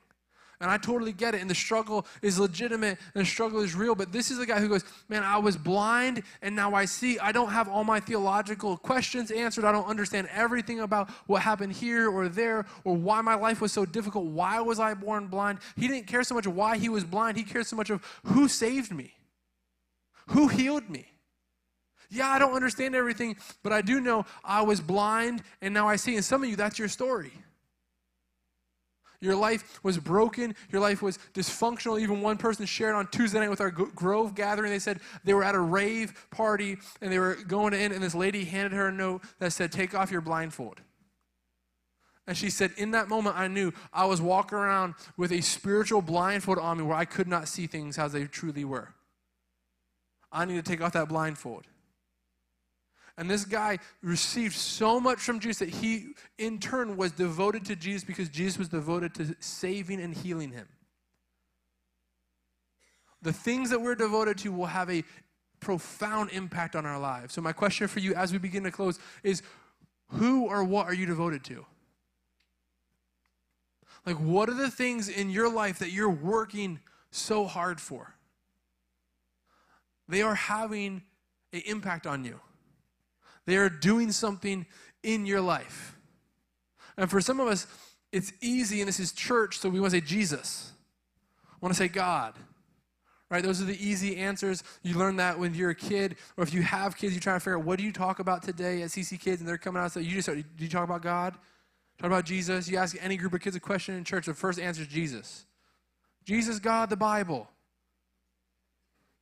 And I totally get it. And the struggle is legitimate and the struggle is real. But this is a guy who goes, Man, I was blind and now I see. I don't have all my theological questions answered. I don't understand everything about what happened here or there or why my life was so difficult. Why was I born blind? He didn't care so much why he was blind. He cared so much of who saved me, who healed me. Yeah, I don't understand everything, but I do know I was blind and now I see. And some of you, that's your story. Your life was broken. Your life was dysfunctional. Even one person shared on Tuesday night with our Grove gathering. They said they were at a rave party and they were going in, and this lady handed her a note that said, Take off your blindfold. And she said, In that moment, I knew I was walking around with a spiritual blindfold on me where I could not see things as they truly were. I need to take off that blindfold. And this guy received so much from Jesus that he, in turn, was devoted to Jesus because Jesus was devoted to saving and healing him. The things that we're devoted to will have a profound impact on our lives. So, my question for you as we begin to close is who or what are you devoted to? Like, what are the things in your life that you're working so hard for? They are having an impact on you. They are doing something in your life. And for some of us, it's easy, and this is church, so we want to say Jesus. Want to say God. Right? Those are the easy answers. You learn that when you're a kid, or if you have kids, you try to figure out what do you talk about today at CC Kids, and they're coming out. So you just do you talk about God? Talk about Jesus? You ask any group of kids a question in church, the first answer is Jesus. Jesus, God, the Bible.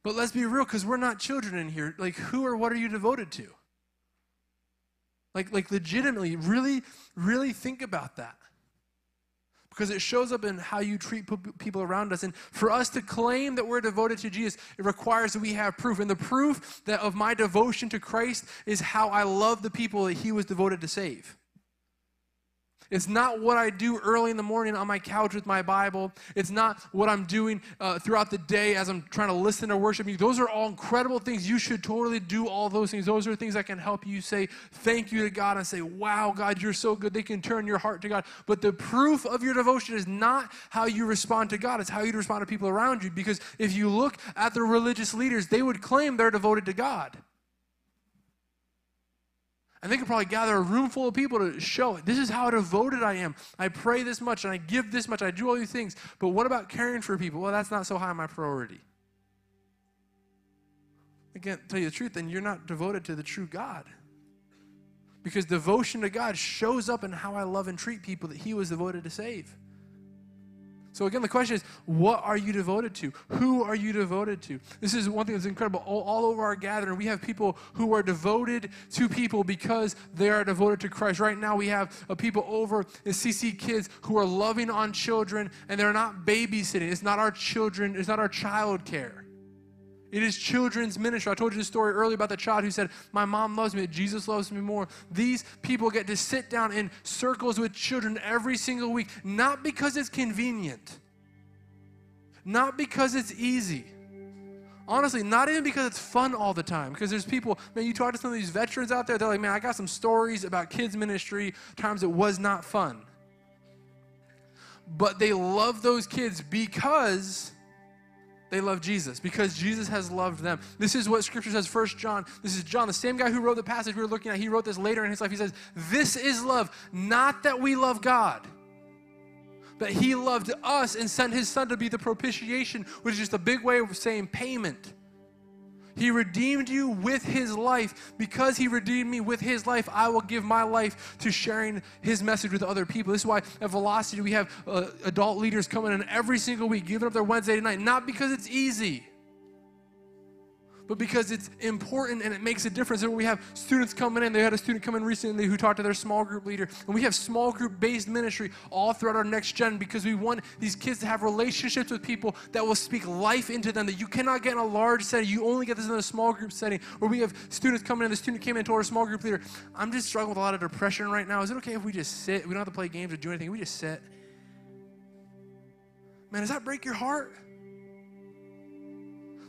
But let's be real, because we're not children in here. Like, who or what are you devoted to? Like, like legitimately, really, really think about that. Because it shows up in how you treat people around us. And for us to claim that we're devoted to Jesus, it requires that we have proof. And the proof that of my devotion to Christ is how I love the people that he was devoted to save. It's not what I do early in the morning on my couch with my Bible. It's not what I'm doing uh, throughout the day as I'm trying to listen to worship music. Those are all incredible things. You should totally do all those things. Those are things that can help you say thank you to God and say, wow, God, you're so good. They can turn your heart to God. But the proof of your devotion is not how you respond to God, it's how you respond to people around you. Because if you look at the religious leaders, they would claim they're devoted to God. And they could probably gather a room full of people to show it. This is how devoted I am. I pray this much and I give this much. I do all these things. But what about caring for people? Well, that's not so high my priority. Can't tell you the truth, then you're not devoted to the true God. Because devotion to God shows up in how I love and treat people that He was devoted to save. So, again, the question is what are you devoted to? Who are you devoted to? This is one thing that's incredible. All, all, over our gathering, we have people who are devoted to people because they are devoted to Christ. Right now, we have a people over in CC Kids who are loving on children and they're not babysitting. It's not our children, it's not our child care. It is children's ministry. I told you the story earlier about the child who said, My mom loves me, Jesus loves me more. These people get to sit down in circles with children every single week, not because it's convenient, not because it's easy. Honestly, not even because it's fun all the time. Because there's people, man, you talk to some of these veterans out there, they're like, man, I got some stories about kids' ministry, times it was not fun. But they love those kids because they love Jesus because Jesus has loved them. This is what scripture says, First John. This is John, the same guy who wrote the passage we were looking at. He wrote this later in his life. He says, This is love, not that we love God, but he loved us and sent his son to be the propitiation, which is just a big way of saying payment. He redeemed you with his life. Because he redeemed me with his life, I will give my life to sharing his message with other people. This is why at Velocity we have uh, adult leaders coming in every single week, giving up their Wednesday night, not because it's easy but because it's important and it makes a difference. And we have students coming in, they had a student come in recently who talked to their small group leader, and we have small group based ministry all throughout our next gen because we want these kids to have relationships with people that will speak life into them that you cannot get in a large setting. You only get this in a small group setting where we have students coming in. The student came in told our small group leader, I'm just struggling with a lot of depression right now. Is it okay if we just sit? We don't have to play games or do anything. We just sit. Man, does that break your heart?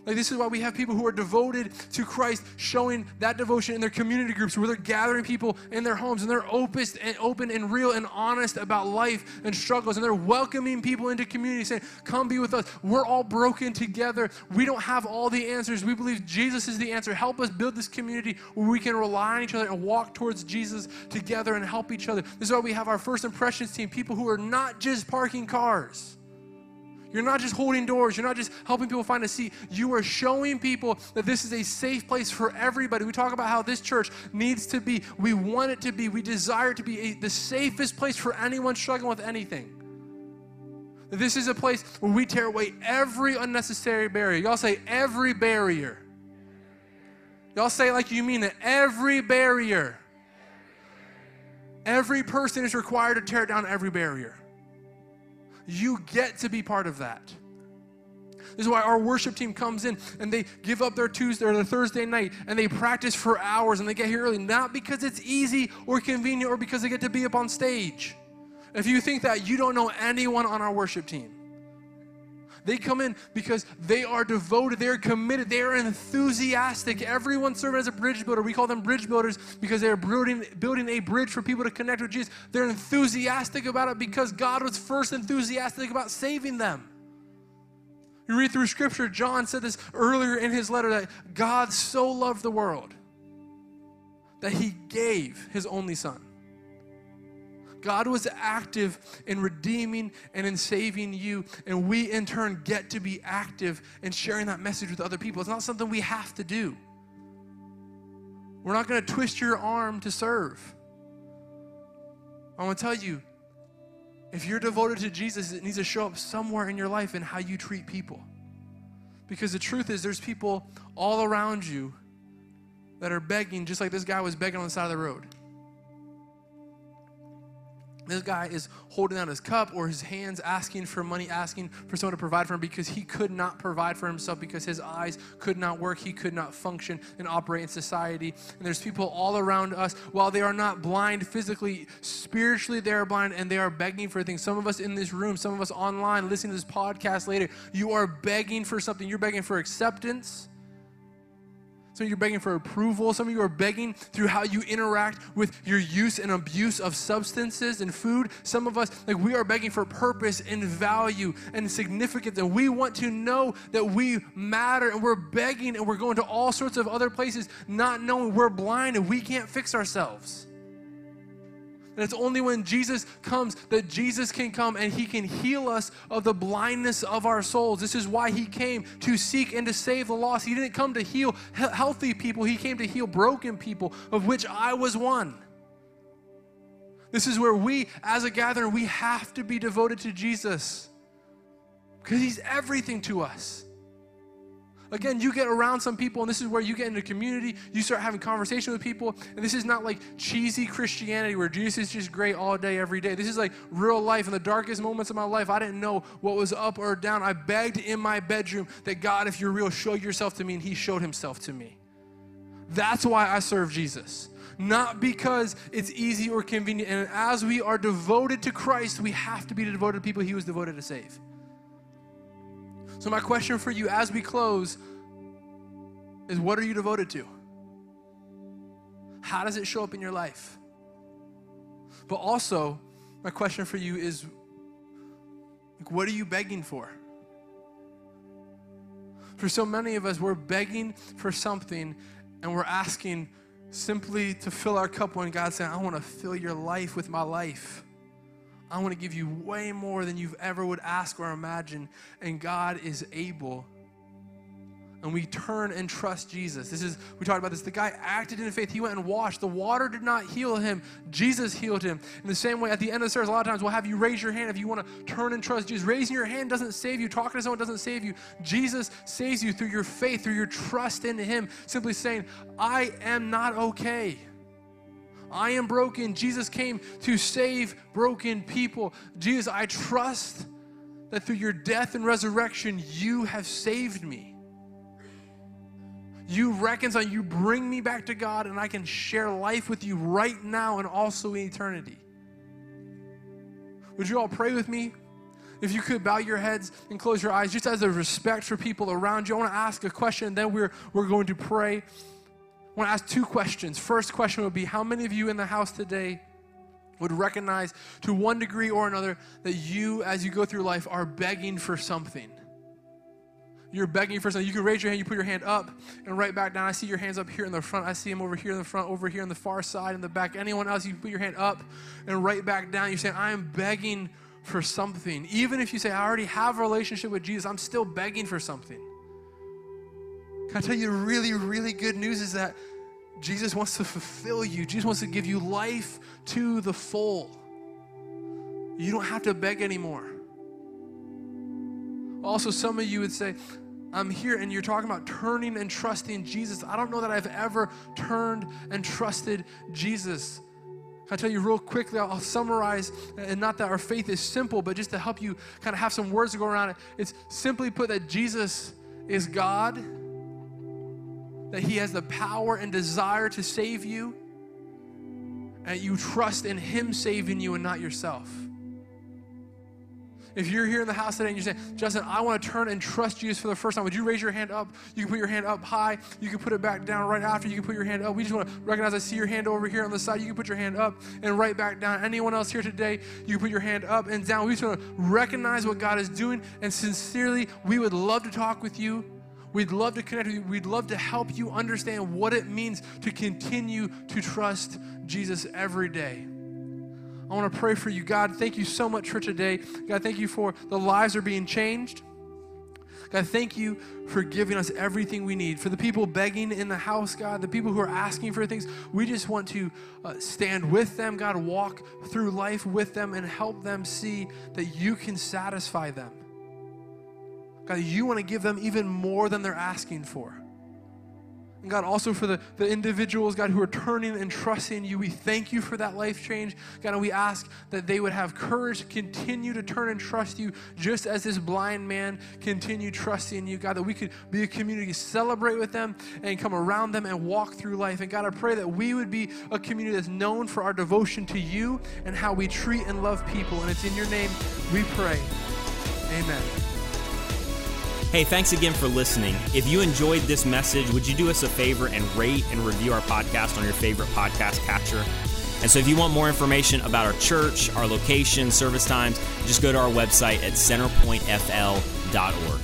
Like, this is why we have people who are devoted to Christ showing that devotion in their community groups where they're gathering people in their homes and they're open and open and real and honest about life and struggles and they're welcoming people into community saying, Come be with us. We're all broken together. We don't have all the answers. We believe Jesus is the answer. Help us build this community where we can rely on each other and walk towards Jesus together and help each other. This is why we have our first impressions team, people who are not just parking cars. You're not just holding doors. You're not just helping people find a seat. You are showing people that this is a safe place for everybody. We talk about how this church needs to be. We want it to be. We desire it to be a, the safest place for anyone struggling with anything. This is a place where we tear away every unnecessary barrier. Y'all say every barrier. Y'all say like you mean it. Every barrier. Every person is required to tear down every barrier. You get to be part of that. This is why our worship team comes in and they give up their Tuesday or their Thursday night and they practice for hours and they get here early, not because it's easy or convenient or because they get to be up on stage. If you think that, you don't know anyone on our worship team. They come in because they are devoted, they are committed, they are enthusiastic. Everyone serving as a bridge builder, we call them bridge builders because they are building, building a bridge for people to connect with Jesus. They're enthusiastic about it because God was first enthusiastic about saving them. You read through scripture, John said this earlier in his letter that God so loved the world that he gave his only son. God was active in redeeming and in saving you, and we in turn get to be active in sharing that message with other people. It's not something we have to do. We're not going to twist your arm to serve. I want to tell you if you're devoted to Jesus, it needs to show up somewhere in your life in how you treat people. Because the truth is, there's people all around you that are begging, just like this guy was begging on the side of the road. This guy is holding out his cup or his hands asking for money, asking for someone to provide for him because he could not provide for himself because his eyes could not work. He could not function and operate in society. And there's people all around us, while they are not blind physically, spiritually they are blind and they are begging for things. Some of us in this room, some of us online listening to this podcast later, you are begging for something. You're begging for acceptance. Some of you are begging for approval. Some of you are begging through how you interact with your use and abuse of substances and food. Some of us, like, we are begging for purpose and value and significance. And we want to know that we matter. And we're begging and we're going to all sorts of other places, not knowing we're blind and we can't fix ourselves. And it's only when Jesus comes that Jesus can come and he can heal us of the blindness of our souls. This is why he came to seek and to save the lost. He didn't come to heal healthy people, he came to heal broken people, of which I was one. This is where we, as a gathering, we have to be devoted to Jesus because he's everything to us. Again, you get around some people, and this is where you get into community. You start having conversation with people, and this is not like cheesy Christianity where Jesus is just great all day, every day. This is like real life. In the darkest moments of my life, I didn't know what was up or down. I begged in my bedroom that God, if you're real, show yourself to me, and He showed Himself to me. That's why I serve Jesus not because it's easy or convenient. And as we are devoted to Christ, we have to be devoted to people He was devoted to save. So, my question for you as we close is what are you devoted to? How does it show up in your life? But also, my question for you is like, what are you begging for? For so many of us, we're begging for something and we're asking simply to fill our cup when God's saying, I want to fill your life with my life. I want to give you way more than you've ever would ask or imagine. And God is able. And we turn and trust Jesus. This is, we talked about this. The guy acted in faith. He went and washed. The water did not heal him. Jesus healed him. In the same way, at the end of the service, a lot of times we'll have you raise your hand if you want to turn and trust Jesus. Raising your hand doesn't save you. Talking to someone doesn't save you. Jesus saves you through your faith, through your trust in him. Simply saying, I am not okay. I am broken. Jesus came to save broken people. Jesus, I trust that through your death and resurrection, you have saved me. You reconcile, you bring me back to God, and I can share life with you right now and also in eternity. Would you all pray with me? If you could bow your heads and close your eyes, just as a respect for people around you, I want to ask a question, and then we're, we're going to pray. I want to ask two questions. First question would be How many of you in the house today would recognize to one degree or another that you, as you go through life, are begging for something? You're begging for something. You can raise your hand, you put your hand up and right back down. I see your hands up here in the front. I see them over here in the front, over here on the far side, in the back. Anyone else, you put your hand up and right back down. You're saying, I am begging for something. Even if you say, I already have a relationship with Jesus, I'm still begging for something. Can I tell you really, really good news is that Jesus wants to fulfill you. Jesus wants to give you life to the full. You don't have to beg anymore. Also, some of you would say, I'm here and you're talking about turning and trusting Jesus. I don't know that I've ever turned and trusted Jesus. I'll tell you real quickly, I'll, I'll, summarize, and not that our faith is simple, but just to help you kind of have some words to go around it. It's simply put that Jesus is God, that He has the power and desire to save you, and you trust in Him saving you and not yourself. If you're here in the house today and you're saying, Justin, I want to turn and trust Jesus for the first time, would you raise your hand up? You can put your hand up high. You can put it back down right after. You can put your hand up. We just want to recognize I see your hand over here on the side. You can put your hand up and right back down. Anyone else here today, you can put your hand up and down. We just want to recognize what God is doing and sincerely, we would love to talk with you. We'd love to connect with you. We'd love to help you understand what it means to continue to trust Jesus every day. I want to pray for you. God, thank you so much for today. God, thank you for the lives are being changed. God, thank you for giving us everything we need. For the people begging in the house, God, the people who are asking for things, we just want to uh, stand with them, God, walk through life with them and help them see that you can satisfy them. God, you want to give them even more than they're asking for. And God, also for the, the individuals, God, who are turning and trusting you, we thank you for that life change. God, and we ask that they would have courage to continue to turn and trust you, just as this blind man continued trusting you. God, that we could be a community, to celebrate with them, and come around them and walk through life. And God, I pray that we would be a community that's known for our devotion to you and how we treat and love people. And it's in your name we pray. Amen. Hey, thanks again for listening. If you enjoyed this message, would you do us a favor and rate and review our podcast on your favorite podcast catcher? And so, if you want more information about our church, our location, service times, just go to our website at centerpointfl.org.